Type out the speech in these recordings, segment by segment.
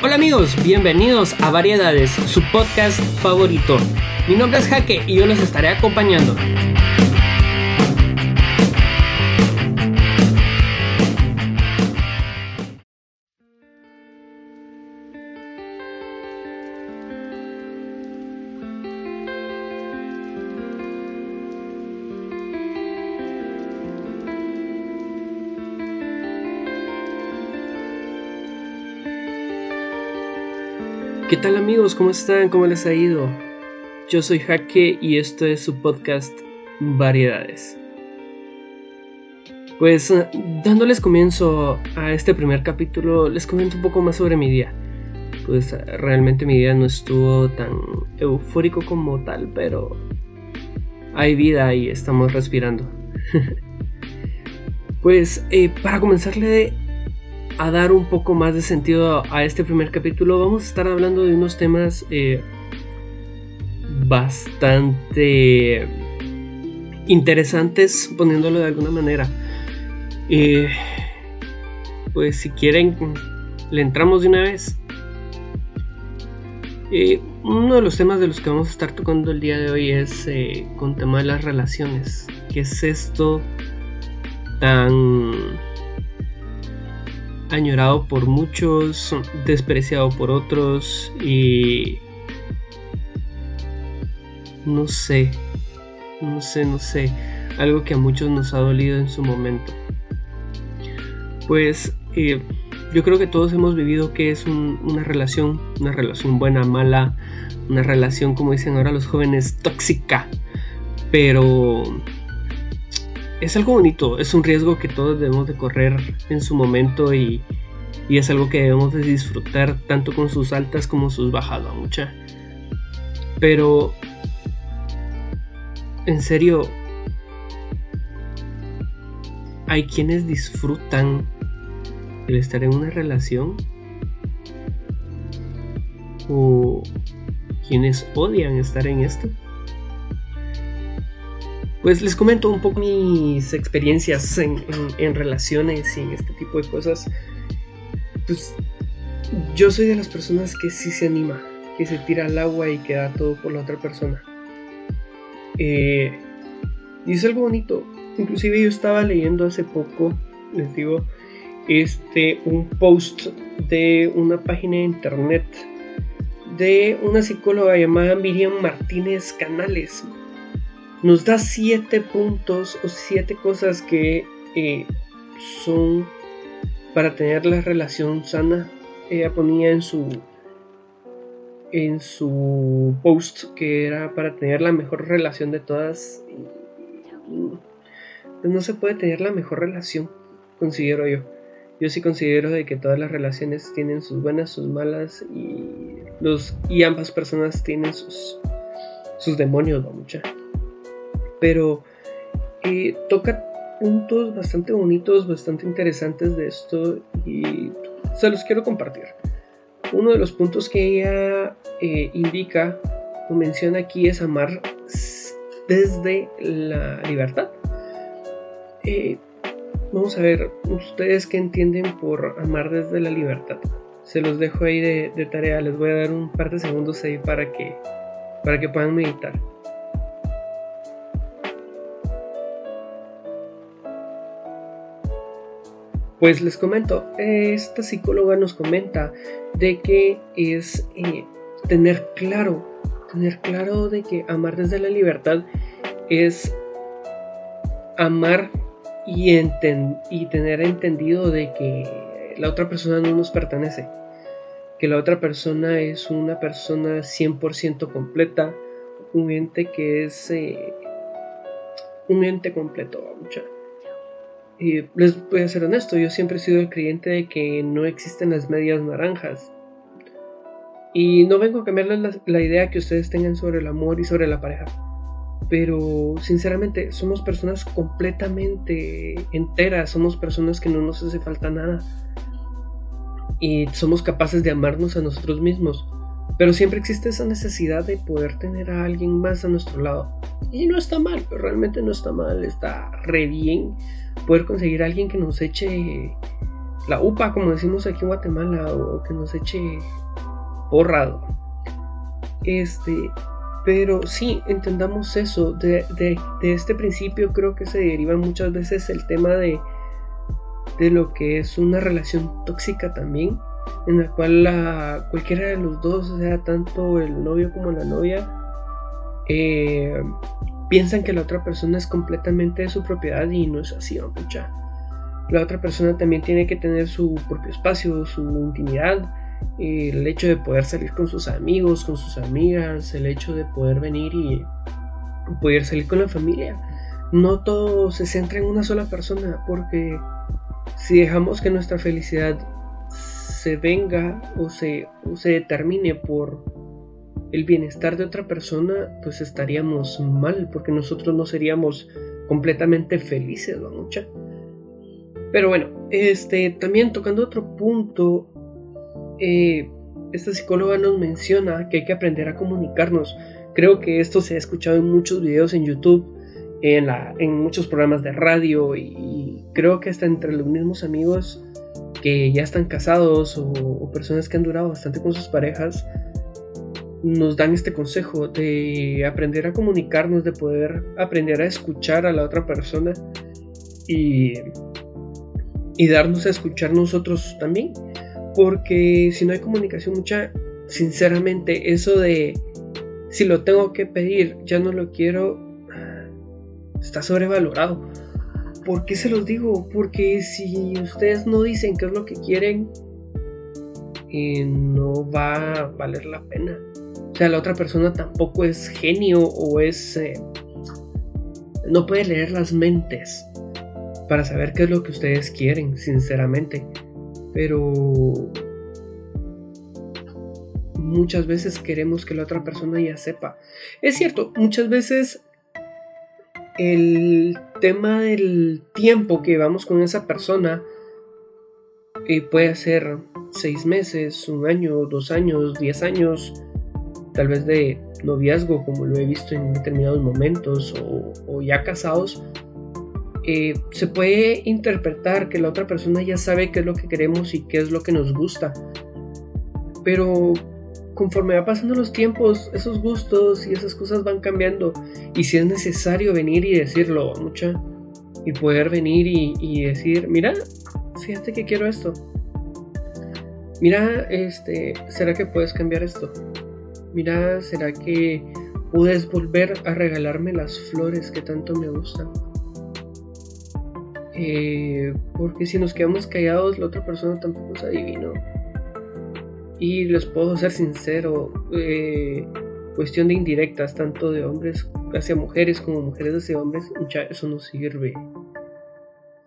Hola amigos, bienvenidos a Variedades, su podcast favorito. Mi nombre es Jaque y yo los estaré acompañando. Tal amigos? ¿Cómo están? ¿Cómo les ha ido? Yo soy Jaque y esto es su podcast Variedades. Pues eh, dándoles comienzo a este primer capítulo, les comento un poco más sobre mi día. Pues eh, realmente mi día no estuvo tan eufórico como tal, pero hay vida y estamos respirando. pues eh, para comenzarle a dar un poco más de sentido a este primer capítulo, vamos a estar hablando de unos temas eh, bastante interesantes, poniéndolo de alguna manera. Eh, pues si quieren, le entramos de una vez. Eh, uno de los temas de los que vamos a estar tocando el día de hoy es con tema de las relaciones. ¿Qué es esto tan añorado por muchos, despreciado por otros y no sé, no sé, no sé, algo que a muchos nos ha dolido en su momento. Pues eh, yo creo que todos hemos vivido que es una relación, una relación buena, mala, una relación como dicen ahora los jóvenes tóxica, pero es algo bonito, es un riesgo que todos debemos de correr en su momento y, es algo que debemos de disfrutar tanto con sus altas como sus bajadas, mucha. Pero, en serio, hay quienes disfrutan el estar en una relación o quienes odian estar en esto. Pues les comento un poco mis experiencias en, relaciones y en este tipo de cosas. Pues yo soy de las personas que sí se anima, que se tira al agua y queda todo por la otra persona. Eh, y es algo bonito. Inclusive yo estaba leyendo hace poco, les digo, este, un post de una página de internet de una psicóloga llamada Miriam Martínez Canales nos da siete puntos o siete cosas que eh, son para tener la relación sana. Ella ponía en su en su post que era para tener la mejor relación de todas. No se puede tener la mejor relación, considero yo. Yo sí considero de que todas las relaciones tienen sus buenas, sus malas y los y ambas personas tienen sus sus demonios, mucha pero eh, toca puntos bastante bonitos, bastante interesantes de esto y se los quiero compartir. Uno de los puntos que ella eh, indica o menciona aquí es amar desde la libertad. Eh, vamos a ver, ustedes qué entienden por amar desde la libertad. Se los dejo ahí de, de, tarea, les voy a dar un par de segundos ahí para que, para que puedan meditar. Pues les comento, esta psicóloga nos comenta de que es eh, tener claro, tener claro de que amar desde la libertad es amar y, y tener entendido de que la otra persona no nos pertenece, que la otra persona es una persona 100% completa, un ente que es eh, un ente completo, mucha. Y les voy a ser honesto, yo siempre he sido el creyente de que no existen las medias naranjas. Y no vengo a cambiarles la, idea que ustedes tengan sobre el amor y sobre la pareja. Pero sinceramente somos personas completamente enteras, somos personas que no nos hace falta nada. Y somos capaces de amarnos a nosotros mismos. Pero siempre existe esa necesidad de poder tener a alguien más a nuestro lado. Y no está mal, realmente no está mal, está re bien poder conseguir a alguien que nos eche la UPA, como decimos aquí en Guatemala, o que nos eche borrado. Este, pero sí, entendamos eso. De, este principio creo que se deriva muchas veces el tema de, de lo que es una relación tóxica también, en la cual la, cualquiera de los dos, sea, tanto el novio como la novia, eh, piensan que la otra persona es completamente de su propiedad y no es así, mucha. La otra persona también tiene que tener su propio espacio, su intimidad, el hecho de poder salir con sus amigos, con sus amigas, el hecho de poder venir y poder salir con la familia. No todo se centra en una sola persona, porque si dejamos que nuestra felicidad se venga o se, se determine por el bienestar de otra persona, pues estaríamos mal, porque nosotros no seríamos completamente felices, ¿no? Mucha. Pero bueno, este, también tocando otro punto, eh, esta psicóloga nos menciona que hay que aprender a comunicarnos. Creo que esto se ha escuchado en muchos videos en YouTube, en, la, en muchos programas de radio y, creo que hasta entre los mismos amigos que ya están casados o, personas que han durado bastante con sus parejas, nos dan este consejo de aprender a comunicarnos, de poder aprender a escuchar a la otra persona y, y darnos a escuchar nosotros también. Porque si no hay comunicación mucha, sinceramente, eso de si lo tengo que pedir, ya no lo quiero, está sobrevalorado. ¿Por qué se los digo? Porque si ustedes no dicen qué es lo que quieren, eh, no va a valer la pena. O sea, la otra persona tampoco es genio o es... Eh, no puede leer las mentes para saber qué es lo que ustedes quieren, sinceramente pero muchas veces queremos que la otra persona ya sepa. Es cierto, muchas veces el tema del tiempo que vamos con esa persona eh, puede ser seis meses, un año, dos años, diez años, tal vez de noviazgo, como lo he visto en determinados momentos, o ya casados, eh, se puede interpretar que la otra persona ya sabe qué es lo que queremos y qué es lo que nos gusta. Pero conforme va pasando los tiempos, esos gustos y esas cosas van cambiando. Y si es necesario venir y decirlo, mucha, y poder venir y, decir, mira, fíjate que quiero esto. Mira, este, ¿será que puedes cambiar esto? Mira, ¿será que puedes volver a regalarme las flores que tanto me gustan? Eh, porque si nos quedamos callados, la otra persona tampoco se adivinó. Y les puedo ser sincero, eh, cuestión de indirectas, tanto de hombres hacia mujeres como mujeres hacia hombres, eso no sirve.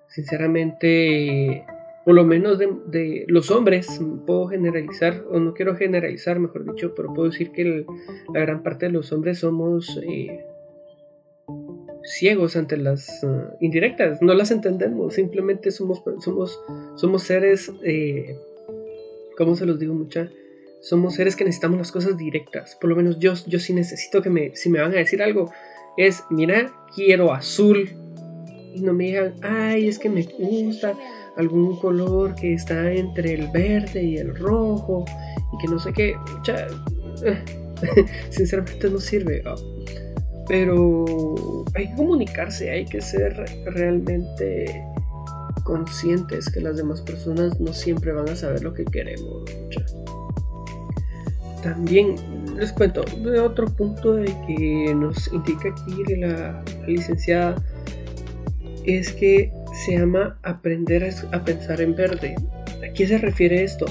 Sinceramente, por lo menos de, los hombres, puedo generalizar, o no quiero generalizar, mejor dicho, pero puedo decir que la gran parte de los hombres somos eh, ciegos ante las uh, indirectas, no las entendemos, simplemente somos, somos, somos seres, eh, ¿cómo se los digo mucha? Somos seres que necesitamos las cosas directas, por lo menos yo, yo sí necesito que me, si me van a decir algo, es, mira, quiero azul, y no me digan, ay, es que me gusta algún color que está entre el verde y el rojo, y que no sé qué, mucha, sinceramente no sirve. Pero hay que comunicarse, hay que ser realmente conscientes que las demás personas no siempre van a saber lo que queremos. También les cuento de otro punto de que nos indica aquí la, licenciada es que se llama aprender a pensar en verde. ¿A qué se refiere esto?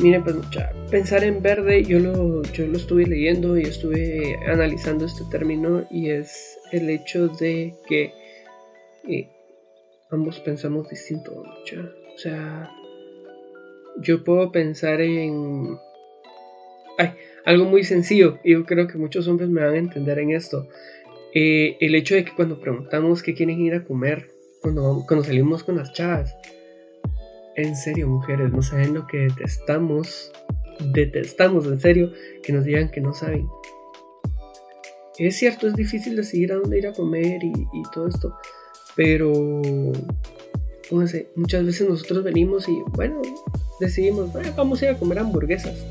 Miren, pues mucha, pensar en verde, yo lo, yo lo estuve leyendo y estuve analizando este término y es el hecho de que eh, ambos pensamos distinto, mucha. O sea, yo puedo pensar en... Ay, algo muy sencillo, y yo creo que muchos hombres me van a entender en esto. Eh, el hecho de que cuando preguntamos qué quieren ir a comer, cuando, cuando salimos con las chavas, en serio, mujeres, no saben lo que detestamos detestamos en serio que nos digan que no saben. Es cierto, es difícil decidir a dónde ir a comer y, todo esto, pero muchas veces nosotros venimos y bueno, decidimos, vamos a ir a comer hamburguesas.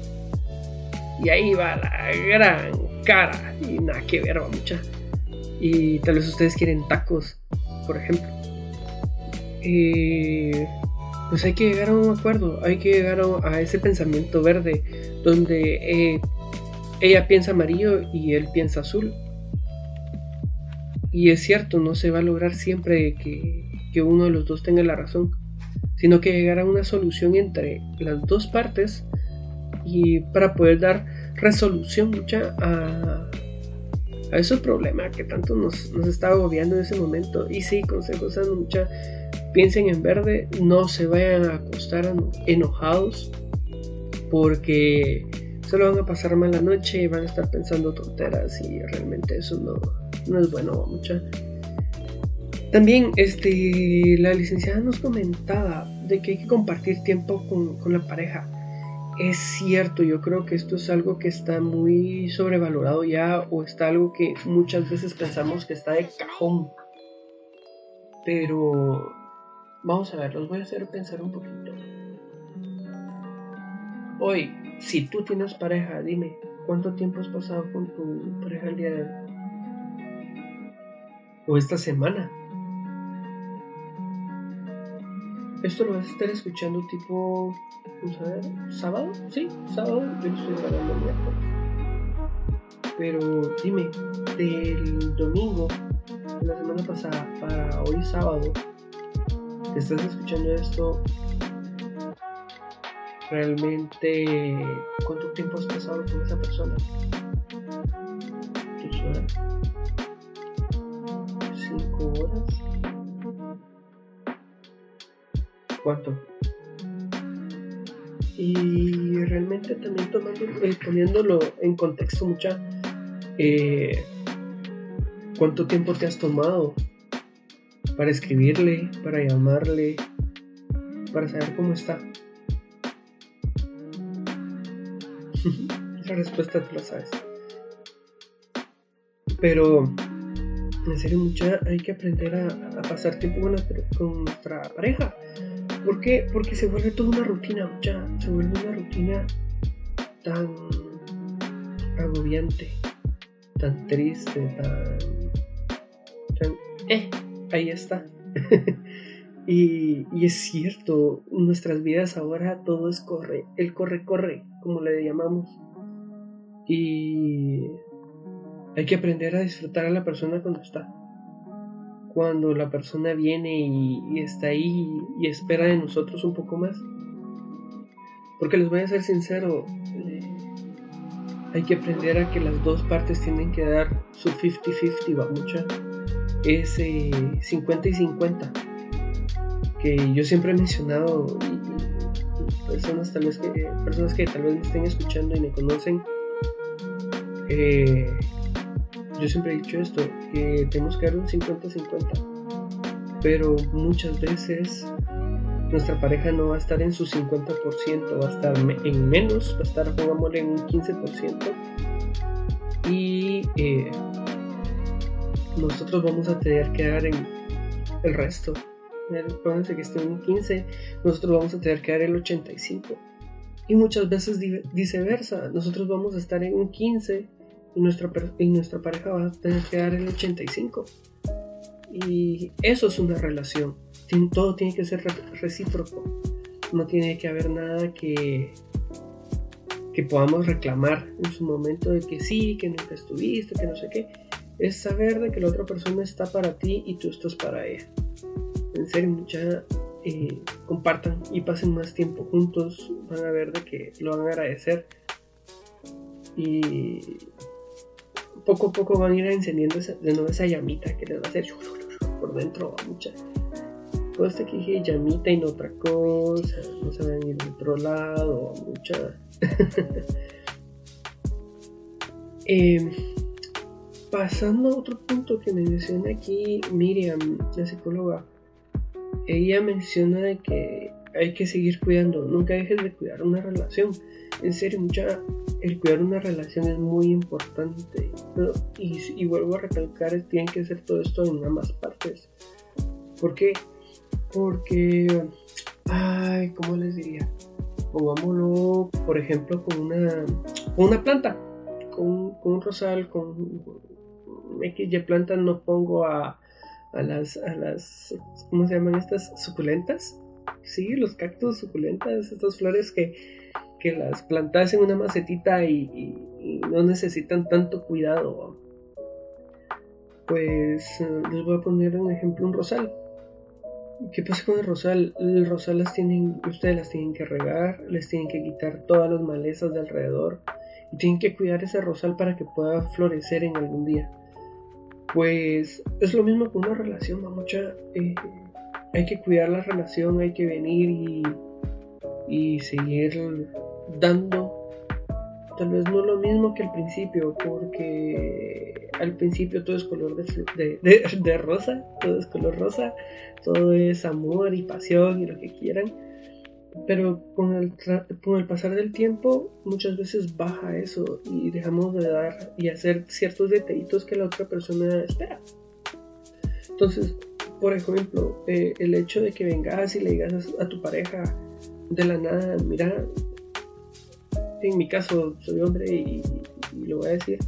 Y ahí va la gran cara y nada que ver, mucha. Y tal vez ustedes quieren tacos, por ejemplo. Eh, pues hay que llegar a un acuerdo, hay que llegar a, ese pensamiento verde donde eh, ella piensa amarillo y él piensa azul. Y es cierto, no se va a lograr siempre que, que uno de los dos tenga la razón, sino que llegar a una solución entre las dos partes y para poder dar resolución mucha a, a esos problemas que tanto nos, nos estaba agobiando en ese momento. Y sí, consejos mucha piensen en verde, no se vayan a acostar enojados porque solo van a pasar mala noche y van a estar pensando tonteras y realmente eso no, no es bueno mucha. También este, la licenciada nos comentaba de que hay que compartir tiempo con, con la pareja. Es cierto, yo creo que esto es algo que está muy sobrevalorado ya o está algo que muchas veces pensamos que está de cajón. Pero vamos a ver, los voy a hacer pensar un poquito. Hoy, si tú tienes pareja, dime, ¿cuánto tiempo has pasado con tu pareja el día de hoy? O esta semana. Esto lo vas a estar escuchando tipo. Vamos a ver, ¿sábado? Sí, sábado. Yo estoy grabando el miércoles. Pero dime, del domingo de la semana pasada para hoy sábado, estás escuchando esto, realmente cuánto tiempo has pasado con esa persona. ¿Dos horas? ¿Cinco horas? cuánto. Y realmente también tomando, eh, poniéndolo en contexto mucha, eh, ¿cuánto tiempo te has tomado para escribirle, para llamarle, para saber cómo está? La respuesta tú la sabes. Pero en serio, mucha hay que aprender a, pasar tiempo con nuestra pareja. ¿Por qué? Porque se vuelve toda una rutina, ya, se vuelve una rutina tan agobiante, tan triste, tan... eh, ahí está. y, es cierto, nuestras vidas ahora todo es corre, el corre, corre, como le llamamos. Y hay que aprender a disfrutar a la persona cuando está cuando la persona viene y, está ahí y espera de nosotros un poco más. Porque les voy a ser sincero, eh, hay que aprender a que las dos partes tienen que dar su 50-50, va mucha. Es 50 y 50. Que yo siempre he mencionado, y, personas, tal vez que, personas que tal vez me estén escuchando y me conocen, eh, yo siempre he dicho esto, que tenemos que dar un 50-50, pero muchas veces nuestra pareja no va a estar en su 50%, va a estar en menos, va a estar, pongámosle, en un 15%, y eh, nosotros vamos a tener que dar en el resto. Pónganse que esté en un 15, nosotros vamos a tener que dar el 85. Y muchas veces viceversa, nosotros vamos a estar en un 15 y nuestra, y nuestra pareja va a tener que dar el 85. Y eso es una relación. Todo tiene que ser recíproco. No tiene que haber nada que, que podamos reclamar en su momento de que sí, que nunca estuviste, que no sé qué. Es saber de que la otra persona está para ti y tú estás para ella. En serio, mucha eh, compartan y pasen más tiempo juntos. Van a ver de que lo van a agradecer. Y poco a poco van a ir encendiendo de nuevo esa llamita que les va a hacer por dentro mucha. Todo este que dije llamita y no otra cosa, no se van a ir de otro lado, mucha. Em, pasando a otro punto que me menciona aquí Miriam, la psicóloga, ella menciona de que hay que seguir cuidando, nunca dejes de cuidar una relación. En serio, mucha, el cuidar una relación es muy importante. Y, vuelvo a recalcar, tiene que ser todo esto en ambas partes. ¿Por qué? Porque, ay, ¿cómo les diría? Pongámoslo, por ejemplo, con una, con una planta, con, con un rosal, con X y planta, no pongo a, a las, a las, ¿cómo se llaman estas? Suculentas. Sí, los cactus suculentas, estas flores que, que las plantas en una macetita y, no necesitan tanto cuidado. Pues eh, les voy a poner un ejemplo, un rosal. ¿Qué pasa con el rosal? El rosal las tienen, ustedes las tienen que regar, les tienen que quitar todas las malezas de alrededor y tienen que cuidar ese rosal para que pueda florecer en algún día. Pues es lo mismo con una relación, mucha. Eh, hay que cuidar la relación, hay que venir y, y seguir dando tal vez no lo mismo que al principio, porque al principio todo es color de, de, rosa, todo es color rosa, todo es amor y pasión y lo que quieran, pero con el, con el pasar del tiempo muchas veces baja eso y dejamos de dar y hacer ciertos detallitos que la otra persona espera. Entonces, por ejemplo, eh, el hecho de que vengas y le digas a tu pareja de la nada, mira, en mi caso soy hombre y, lo voy a decir,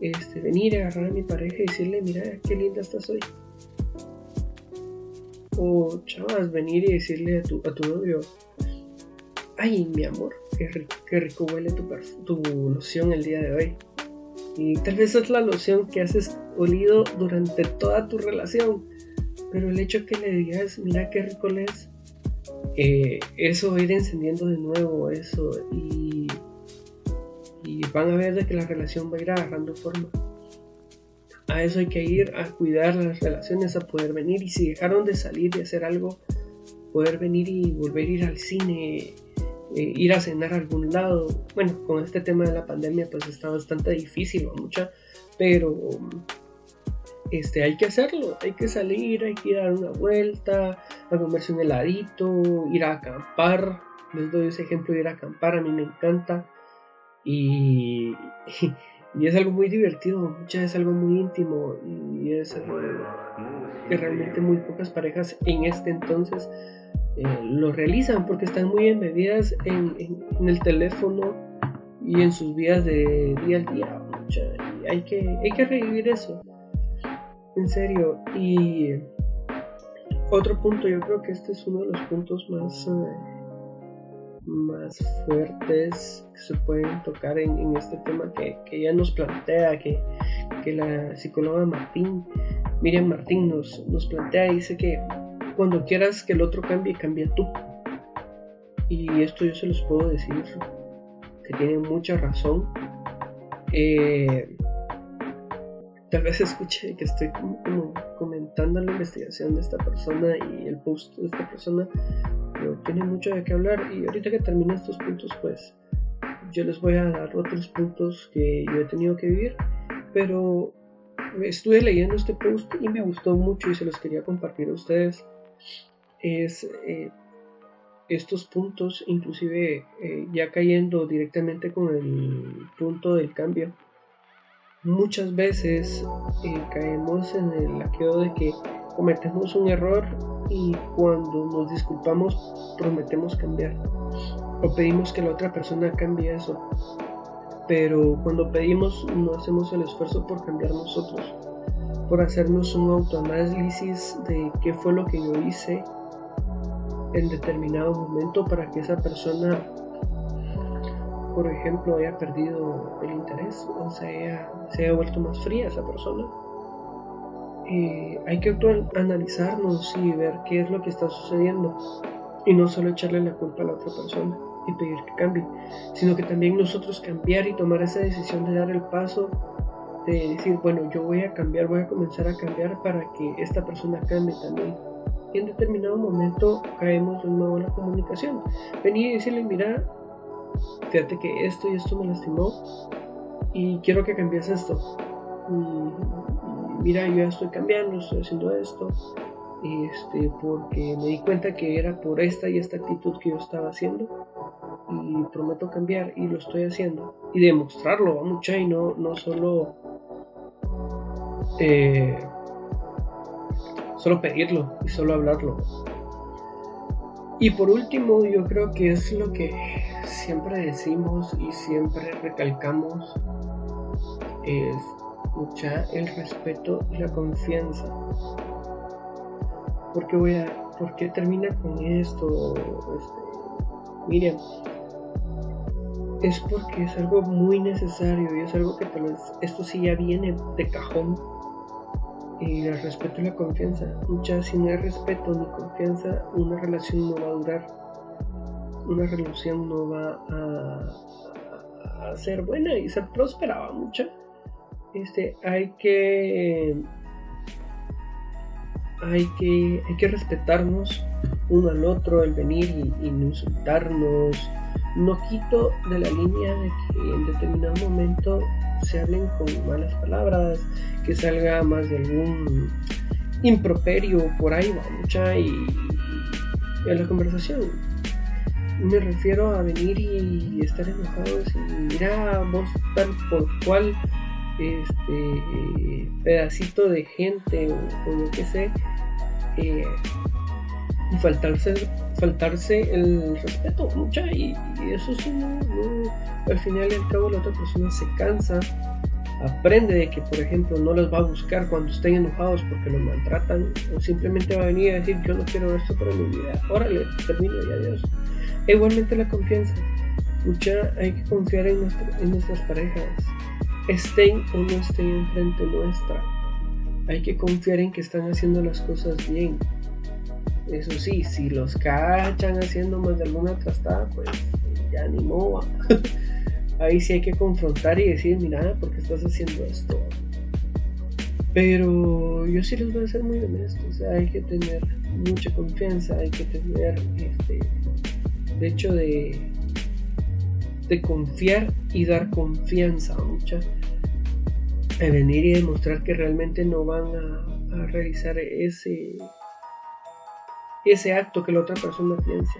este, venir a agarrar a mi pareja y decirle, mira, qué linda estás hoy. O chavas, venir y decirle a tu, a tu novio, ay, mi amor, qué rico, huele tu, loción el día de hoy. Y tal vez es la loción que haces olido durante toda tu relación. Pero el hecho que le digas, mira qué rico lees, eh, eso va a ir encendiendo de nuevo eso. Y y van a ver de que la relación va a ir agarrando forma. A eso hay que ir, a cuidar las relaciones, a poder venir y si dejaron de salir y hacer algo, poder venir y volver a ir al cine, eh, ir a cenar a algún lado. Bueno, con este tema de la pandemia pues está bastante difícil, mucha, pero este, hay que hacerlo, hay que salir, hay que ir a dar una vuelta, a comerse un heladito, ir a acampar. Les doy ese ejemplo de ir a acampar, a mí me encanta. Y, y, es algo muy divertido, muchas es algo muy íntimo y es algo que realmente muy pocas parejas en este entonces eh, lo realizan porque están muy embebidas en, en, el teléfono y en sus vidas de día a día. hay, que, hay que revivir eso, en serio. Y otro punto, yo creo que este es uno de los puntos más... Eh, más fuertes que se pueden tocar en, este tema que, que, ella nos plantea, que, que, la psicóloga Martín, Miriam Martín nos, nos plantea, dice que cuando quieras que el otro cambie, cambia tú. Y esto yo se los puedo decir, que tiene mucha razón. Eh, tal vez escuche que estoy como, comentando la investigación de esta persona y el post de esta persona, tiene mucho de qué hablar y ahorita que termine estos puntos pues yo les voy a dar otros puntos que yo he tenido que vivir pero estuve leyendo este post y me gustó mucho y se los quería compartir a ustedes es eh, estos puntos inclusive eh, ya cayendo directamente con el punto del cambio muchas veces eh, caemos en el laqueo de que cometemos un error y cuando nos disculpamos prometemos cambiar o pedimos que la otra persona cambie eso. Pero cuando pedimos no hacemos el esfuerzo por cambiar nosotros, por hacernos un autoanálisis de qué fue lo que yo hice en determinado momento para que esa persona, por ejemplo, haya perdido el interés o se haya, se haya vuelto más fría esa persona. Eh, hay que analizarnos y ver qué es lo que está sucediendo y no solo echarle la culpa a la otra persona y pedir que cambie, sino que también nosotros cambiar y tomar esa decisión de dar el paso de decir, bueno, yo voy a cambiar, voy a comenzar a cambiar para que esta persona cambie también. Y en determinado momento caemos de nuevo en la comunicación. Venir y decirle, mira, fíjate que esto y esto me lastimó y quiero que cambies esto. Y, mira, yo ya estoy cambiando, estoy haciendo esto. este, porque me di cuenta que era por esta y esta actitud que yo estaba haciendo y prometo cambiar y lo estoy haciendo y demostrarlo a mucha y no, no solo eh, solo pedirlo y solo hablarlo y por último yo creo que es lo que siempre decimos y siempre recalcamos es mucha el respeto y la confianza ¿Por qué voy a, por qué termina con esto? Este, es porque es algo muy necesario y es algo que tal vez esto sí ya viene de cajón. Y el respeto y la confianza. Mucha, si no hay respeto ni confianza, una relación no va a durar. Una relación no va a, ser buena y ser próspera, mucha. Este, hay que hay que, hay que respetarnos uno al otro, el venir y, no insultarnos. No quito de la línea de que en determinado momento se hablen con malas palabras, que salga más de algún improperio por ahí, va mucha y, y a la conversación. Me refiero a venir y estar enojados y mira vos tal por cual este pedacito de gente o, lo que sé y faltarse faltarse el respeto mucha y, eso sí al final y al cabo la otra persona se cansa aprende de que por ejemplo no los va a buscar cuando estén enojados porque los maltratan o simplemente va a venir a decir yo no quiero esto para mi vida órale termino y adiós e igualmente la confianza mucha hay que confiar en, en nuestras parejas estén o no estén enfrente nuestra. Hay que confiar en que están haciendo las cosas bien. Eso sí, si los cachan haciendo más de alguna trastada, pues ya ni modo. Ahí sí hay que confrontar y decir, mira, ¿por qué estás haciendo esto? Pero yo sí les voy a ser muy honesto, o sea, hay que tener mucha confianza, hay que tener este, el hecho de de confiar y dar confianza a mucha de venir y demostrar que realmente no van a, realizar ese ese acto que la otra persona piensa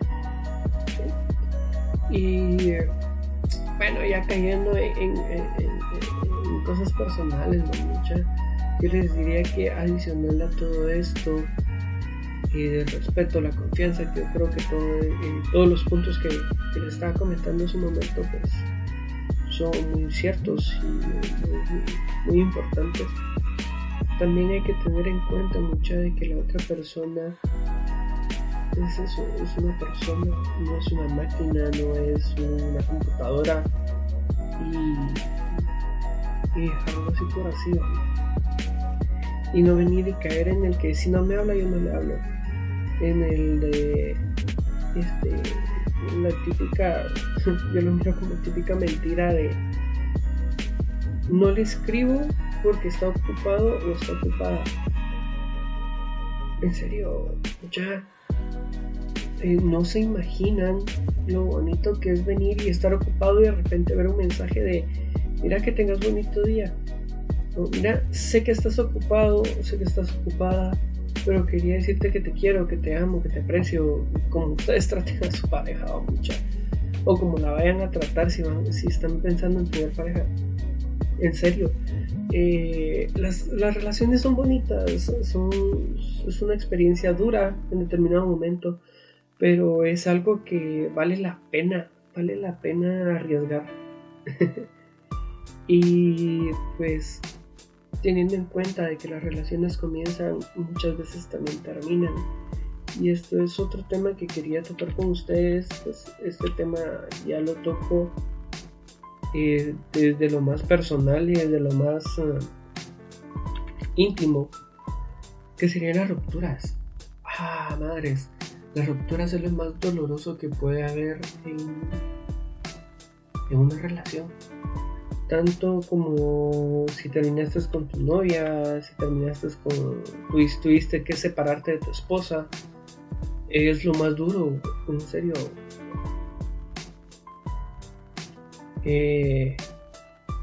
y bueno ya cayendo en, cosas personales mucha yo les diría que adicional a todo esto y del respeto, la confianza, que yo creo que todos los puntos que, les estaba comentando en su momento, pues son muy ciertos y muy, importantes. También hay que tener en cuenta mucha de que la otra persona es eso, es una persona, no es una máquina, no es una computadora y, y dejarlo así por así. Y no venir y caer en el que si no me habla yo no le hablo en el de este, la típica, yo lo miro como típica mentira de no le escribo porque está ocupado o está ocupada. En serio, ya eh, no se imaginan lo bonito que es venir y estar ocupado y de repente ver un mensaje de mira que tengas bonito día. O, mira, sé que estás ocupado, sé que estás ocupada, pero quería decirte que te quiero, que te amo, que te aprecio, como ustedes traten a su pareja o mucha, o como la vayan a tratar si, si están pensando en tener pareja. En serio, eh, las, las, relaciones son bonitas, es una experiencia dura en determinado momento, pero es algo que vale la pena, vale la pena arriesgar. y pues teniendo en cuenta de que las relaciones comienzan muchas veces también terminan. Y esto es otro tema que quería tocar con ustedes, pues este tema ya lo toco eh, desde lo más personal y desde lo más eh, íntimo, que serían las rupturas. Ah, madres, las rupturas es lo más doloroso que puede haber en, en una relación tanto como si terminaste con tu novia, si terminaste con, tuviste que separarte de tu esposa, es lo más duro, en serio. Eh,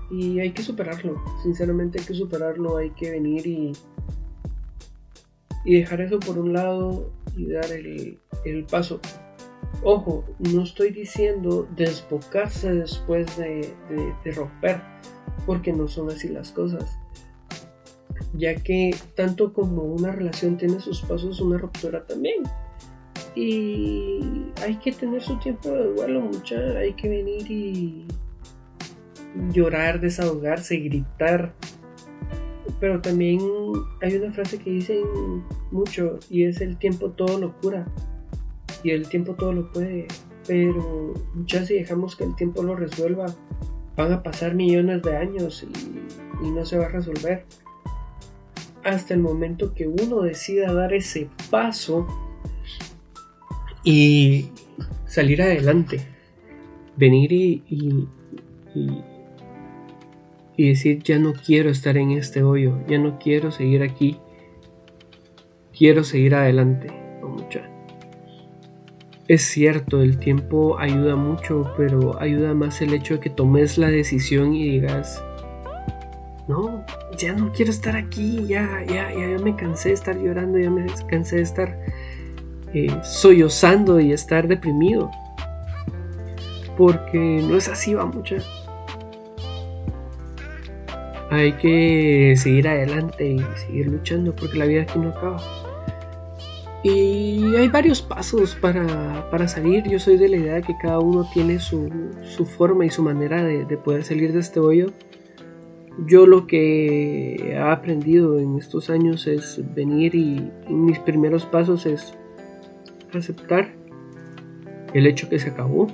y hay que superarlo, sinceramente hay que superarlo, hay que venir y, y dejar eso por un lado y dar el, el paso. Ojo, no estoy diciendo desbocarse después de, de, romper, porque no son así las cosas. Ya que tanto como una relación tiene sus pasos, una ruptura también. Y hay que tener su tiempo de duelo, mucha. Hay que venir y llorar, desahogarse, gritar. Pero también hay una frase que dicen mucho y es el tiempo todo lo cura y el tiempo todo lo puede, pero ya si dejamos que el tiempo lo resuelva, van a pasar millones de años y, no se va a resolver. Hasta el momento que uno decida dar ese paso y salir adelante, venir y, decir ya no quiero estar en este hoyo, ya no quiero seguir aquí, quiero seguir adelante. Es cierto, el tiempo ayuda mucho, pero ayuda más el hecho de que tomes la decisión y digas, no, ya no quiero estar aquí, ya, ya, ya, me cansé de estar llorando, ya me cansé de estar eh, sollozando y estar deprimido. Porque no es así, va mucha. Hay que seguir adelante y seguir luchando porque la vida aquí no acaba. Y hay varios pasos para, salir. Yo soy de la idea de que cada uno tiene su, forma y su manera de, poder salir de este hoyo. Yo lo que he aprendido en estos años es venir y, mis primeros pasos es aceptar el hecho que se acabó,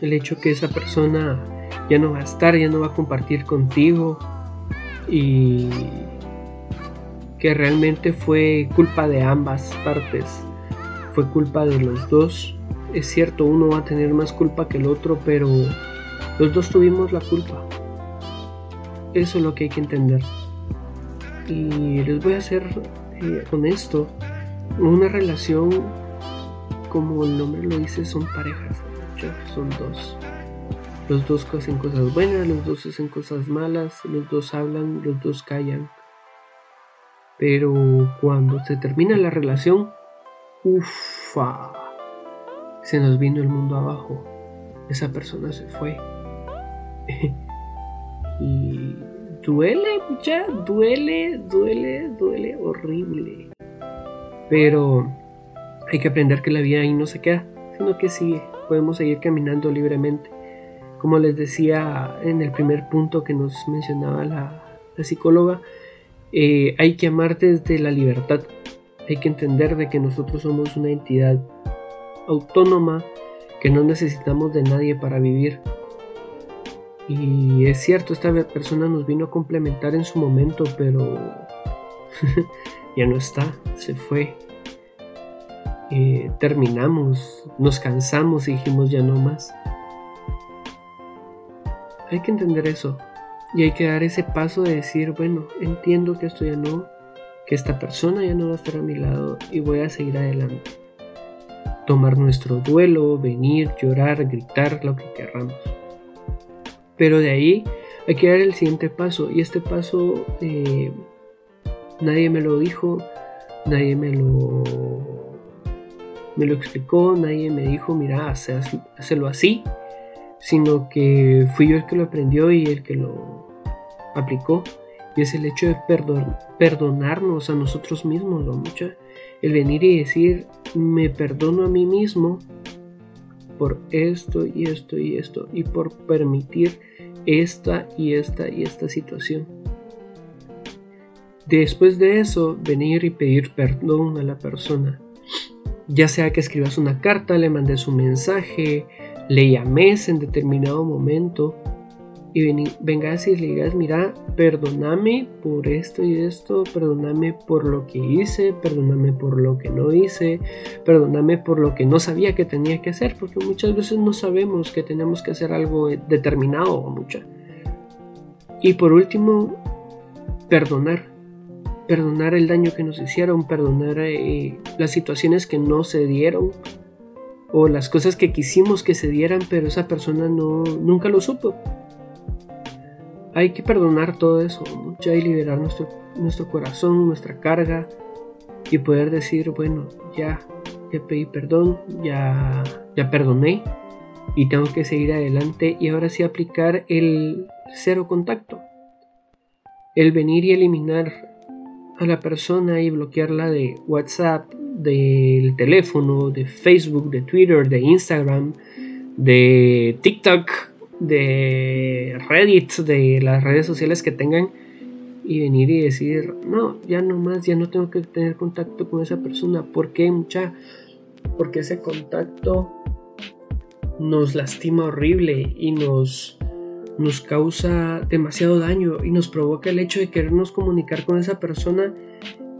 el hecho que esa persona ya no va a estar, ya no va a compartir contigo y que realmente fue culpa de ambas partes, fue culpa de los dos. Es cierto, uno va a tener más culpa que el otro, pero los dos tuvimos la culpa. Eso es lo que hay que entender. Y les voy a ser eh, honesto, una relación, como el nombre lo dice, son parejas, son dos. Los dos hacen cosas buenas, los dos hacen cosas malas, los dos hablan, los dos callan. Pero cuando se termina la relación, ufa, se nos vino el mundo abajo. Esa persona se fue. y duele, ya, duele, duele, duele horrible. Pero hay que aprender que la vida ahí no se queda, sino que sigue. Podemos seguir caminando libremente. Como les decía en el primer punto que nos mencionaba la, psicóloga, eh, hay que amar desde la libertad. Hay que entender de que nosotros somos una entidad autónoma, que no necesitamos de nadie para vivir. Y es cierto, esta persona nos vino a complementar en su momento, pero ya no está, se fue. Eh, terminamos, nos cansamos y dijimos ya no más. Hay que entender eso. Y hay que dar ese paso de decir, bueno, entiendo que esto ya no, que esta persona ya no va a estar a mi lado y voy a seguir adelante. Tomar nuestro duelo, venir, llorar, gritar, lo que querramos. Pero de ahí hay que dar el siguiente paso. Y este paso eh, nadie me lo dijo, nadie me lo, me lo explicó, nadie me dijo, mira, hazlo así sino que fui yo el que lo aprendió y el que lo aplicó. Y es el hecho de perdonarnos a nosotros mismos, ¿no? Mucha, el venir y decir, me perdono a mí mismo por esto y esto y esto, y por permitir esta y esta y esta situación. Después de eso, venir y pedir perdón a la persona. Ya sea que escribas una carta, le mandes un mensaje, le llames en determinado momento y vengas y le digas, mira, perdóname por esto y esto, perdóname por lo que hice, perdóname por lo que no hice, perdóname por lo que no sabía que tenía que hacer, porque muchas veces no sabemos que tenemos que hacer algo determinado o mucha. Y por último, perdonar. Perdonar el daño que nos hicieron, perdonar eh, las situaciones que no se dieron, o las cosas que quisimos que se dieran, pero esa persona no, nunca lo supo. Hay que perdonar todo eso, ya y liberar nuestro, nuestro corazón, nuestra carga, y poder decir, bueno, ya, ya pedí perdón, ya, ya perdoné y tengo que seguir adelante y ahora sí aplicar el cero contacto. El venir y eliminar a la persona y bloquearla de WhatsApp, del teléfono, de Facebook, de Twitter, de Instagram, de TikTok, de Reddit, de las redes sociales que tengan y venir y decir, no, ya no más, ya no tengo que tener contacto con esa persona. ¿Por qué mucha? Porque ese contacto nos lastima horrible y nos, nos causa demasiado daño y nos provoca el hecho de querernos comunicar con esa persona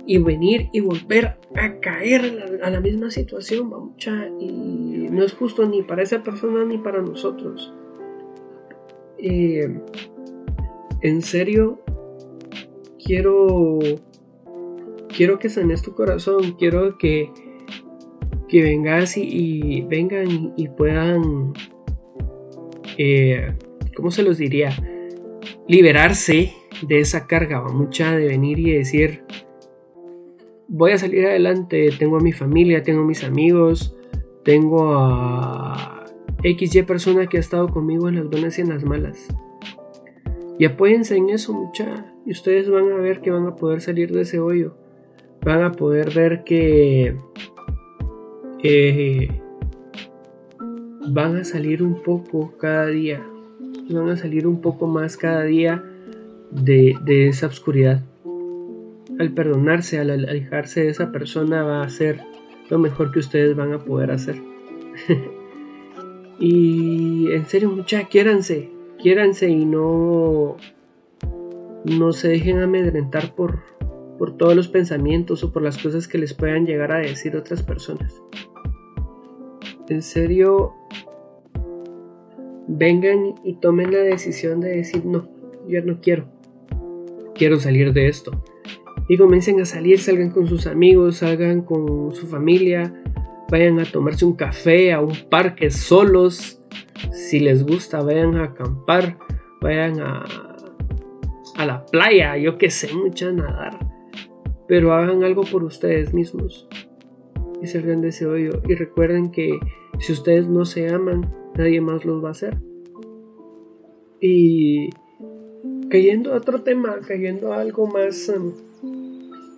y venir y volver a caer a la, misma situación, mucha, y no es justo ni para esa persona ni para nosotros. Eh, en serio, quiero quiero que sanes tu corazón, quiero que, que vengas y, vengan y, puedan, eh, ¿cómo se los diría? Liberarse de esa carga, mucha de venir y decir, voy a salir adelante, tengo a mi familia, tengo a mis amigos, tengo a XY persona que ha estado conmigo en las buenas y en las malas. Y apóyense en eso, mucha. Y ustedes van a ver que van a poder salir de ese hoyo. Van a poder ver que eh, van a salir un poco cada día. Van a salir un poco más cada día de, esa oscuridad. Al perdonarse, al alejarse de esa persona va a ser lo mejor que ustedes van a poder hacer. y en serio, mucha, quiéranse, quiéranse y no no se dejen amedrentar por, por todos los pensamientos o por las cosas que les puedan llegar a decir otras personas. En serio, vengan y tomen la decisión de decir, no, yo no quiero, quiero salir de esto. Y comiencen a salir, salgan con sus amigos, salgan con su familia, vayan a tomarse un café, a un parque solos, si les gusta, vayan a acampar, vayan a a la playa, yo que sé, mucha nadar. Pero hagan algo por ustedes mismos y salgan de ese hoyo. Y recuerden que si ustedes no se aman, nadie más los va a hacer. Y cayendo a otro tema, cayendo a algo más um,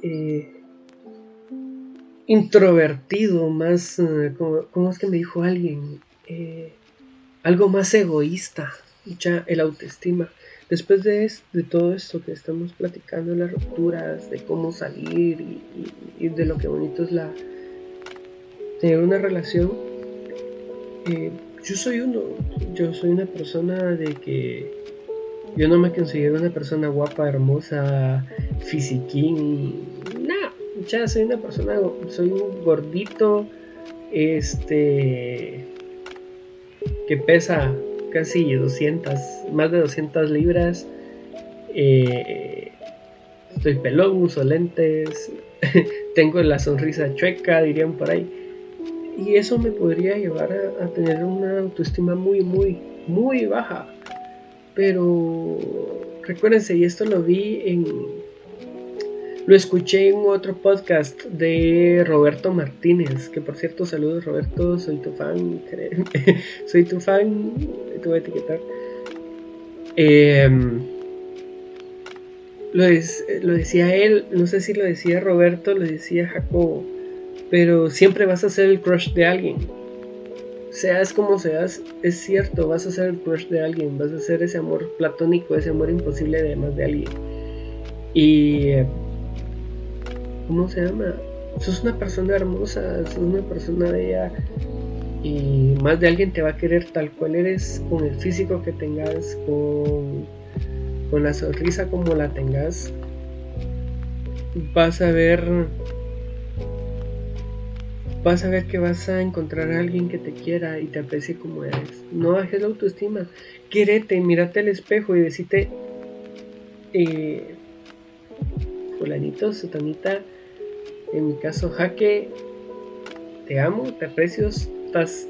eh, introvertido, más, uh, como, es que me dijo alguien? Eh, algo más egoísta, ya el autoestima. Después de, de, todo esto que estamos platicando, las rupturas, de cómo salir y, de lo que bonito es la tener una relación, eh, yo soy uno, yo soy una persona de que yo no me considero una persona guapa, hermosa, fisiquín, ya soy una persona, soy un gordito, este, que pesa casi 200, más de 200 libras. Eh, estoy pelón, uso lentes, tengo la sonrisa chueca, dirían por ahí. Y eso me podría llevar a, tener una autoestima muy, muy, muy baja. Pero recuérdense, y esto lo vi en, lo escuché en otro podcast de Roberto Martínez, que por cierto, saludos Roberto, soy tu fan, soy tu fan, te voy a etiquetar. Em, lo, lo, decía él, no sé si lo decía Roberto, lo decía Jacobo, pero siempre vas a ser el crush de alguien. Seas como seas, es cierto, vas a ser el crush de alguien, vas a ser ese amor platónico, ese amor imposible además de alguien. Y ¿cómo se llama? Sos una persona hermosa, sos una persona bella y más de alguien te va a querer tal cual eres, con el físico que tengas, con, con la sonrisa como la tengas. Vas a ver vas a ver que vas a encontrar a alguien que te quiera y te aprecie como eres. No bajes la autoestima. Quierete, mírate al espejo y decite, eh, fulanito, sotanita, en mi caso, Jaque, te amo, te aprecio, estás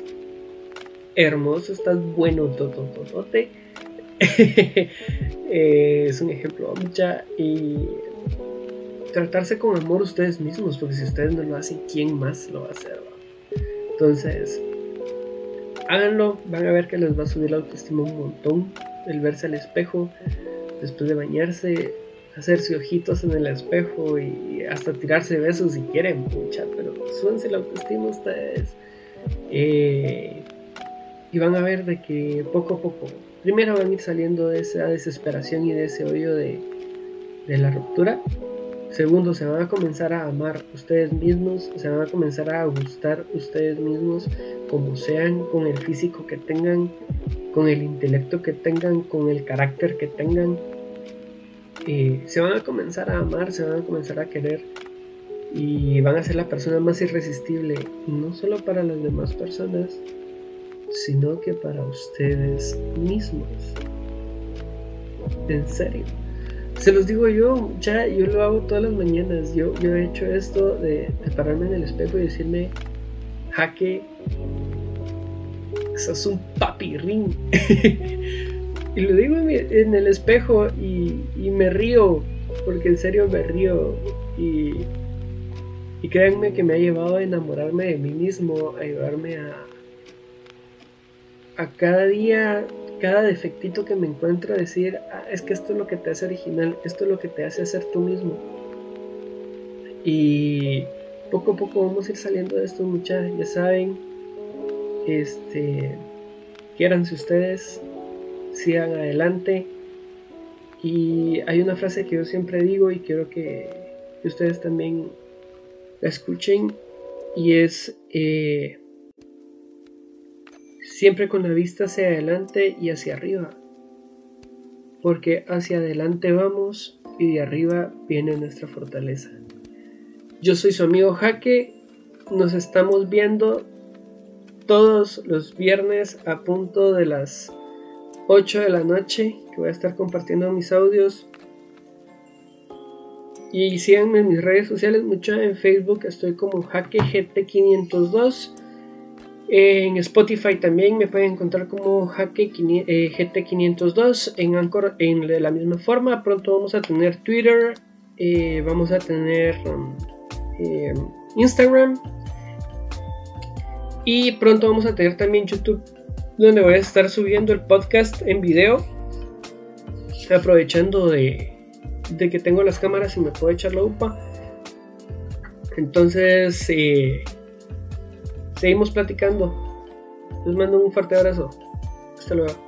hermoso, estás bueno, totototote. es un ejemplo mucha y tratarse con amor ustedes mismos, porque si ustedes no lo hacen, ¿quién más lo va a hacer? Entonces, háganlo, van a ver que les va a subir la autoestima un montón, el verse al espejo, después de bañarse, hacerse ojitos en el espejo y hasta tirarse besos si quieren, pucha, pero súbense la autoestima ustedes. Eh, y van a ver de que poco a poco, primero van a ir saliendo de esa desesperación y de ese odio de, de la ruptura. Segundo, se van a comenzar a amar ustedes mismos, se van a comenzar a gustar ustedes mismos como sean, con el físico que tengan, con el intelecto que tengan, con el carácter que tengan. Se van a comenzar a amar, se van a comenzar a querer y van a ser la persona más irresistible, no solo para las demás personas, sino que para ustedes mismos. En serio. Se los digo yo, ya yo lo hago todas las mañanas. Yo, yo he hecho esto de, pararme en el espejo y decirme, jaque, sos un papirrín. y lo digo en, el espejo y, y, me río, porque en serio me río. Y, y créanme que me ha llevado a enamorarme de mí mismo, a ayudarme a, a cada día cada defectito que me encuentro decir, ah, es que esto es lo que te hace original, esto es lo que te hace ser tú mismo. Y poco a poco vamos a ir saliendo de esto, muchachos, ya saben. Este, quiéranse ustedes, sigan adelante. Y hay una frase que yo siempre digo y quiero que, ustedes también la escuchen y es eh, siempre con la vista hacia adelante y hacia arriba, porque hacia adelante vamos y de arriba viene nuestra fortaleza. Yo soy su amigo Jaque, nos estamos viendo todos los viernes a punto de las 8 de la noche, que voy a estar compartiendo mis audios. Y síganme en mis redes sociales, mucho en Facebook estoy como Jaque GT502 en Spotify también me pueden encontrar como Jaque eh, GT502 en Anchor en la misma forma. Pronto vamos a tener Twitter, eh, vamos a tener eh, Instagram y pronto vamos a tener también YouTube donde voy a estar subiendo el podcast en video aprovechando de, que tengo las cámaras y me puedo echar la upa. Entonces, seguimos platicando. Les mando un fuerte abrazo. Hasta luego.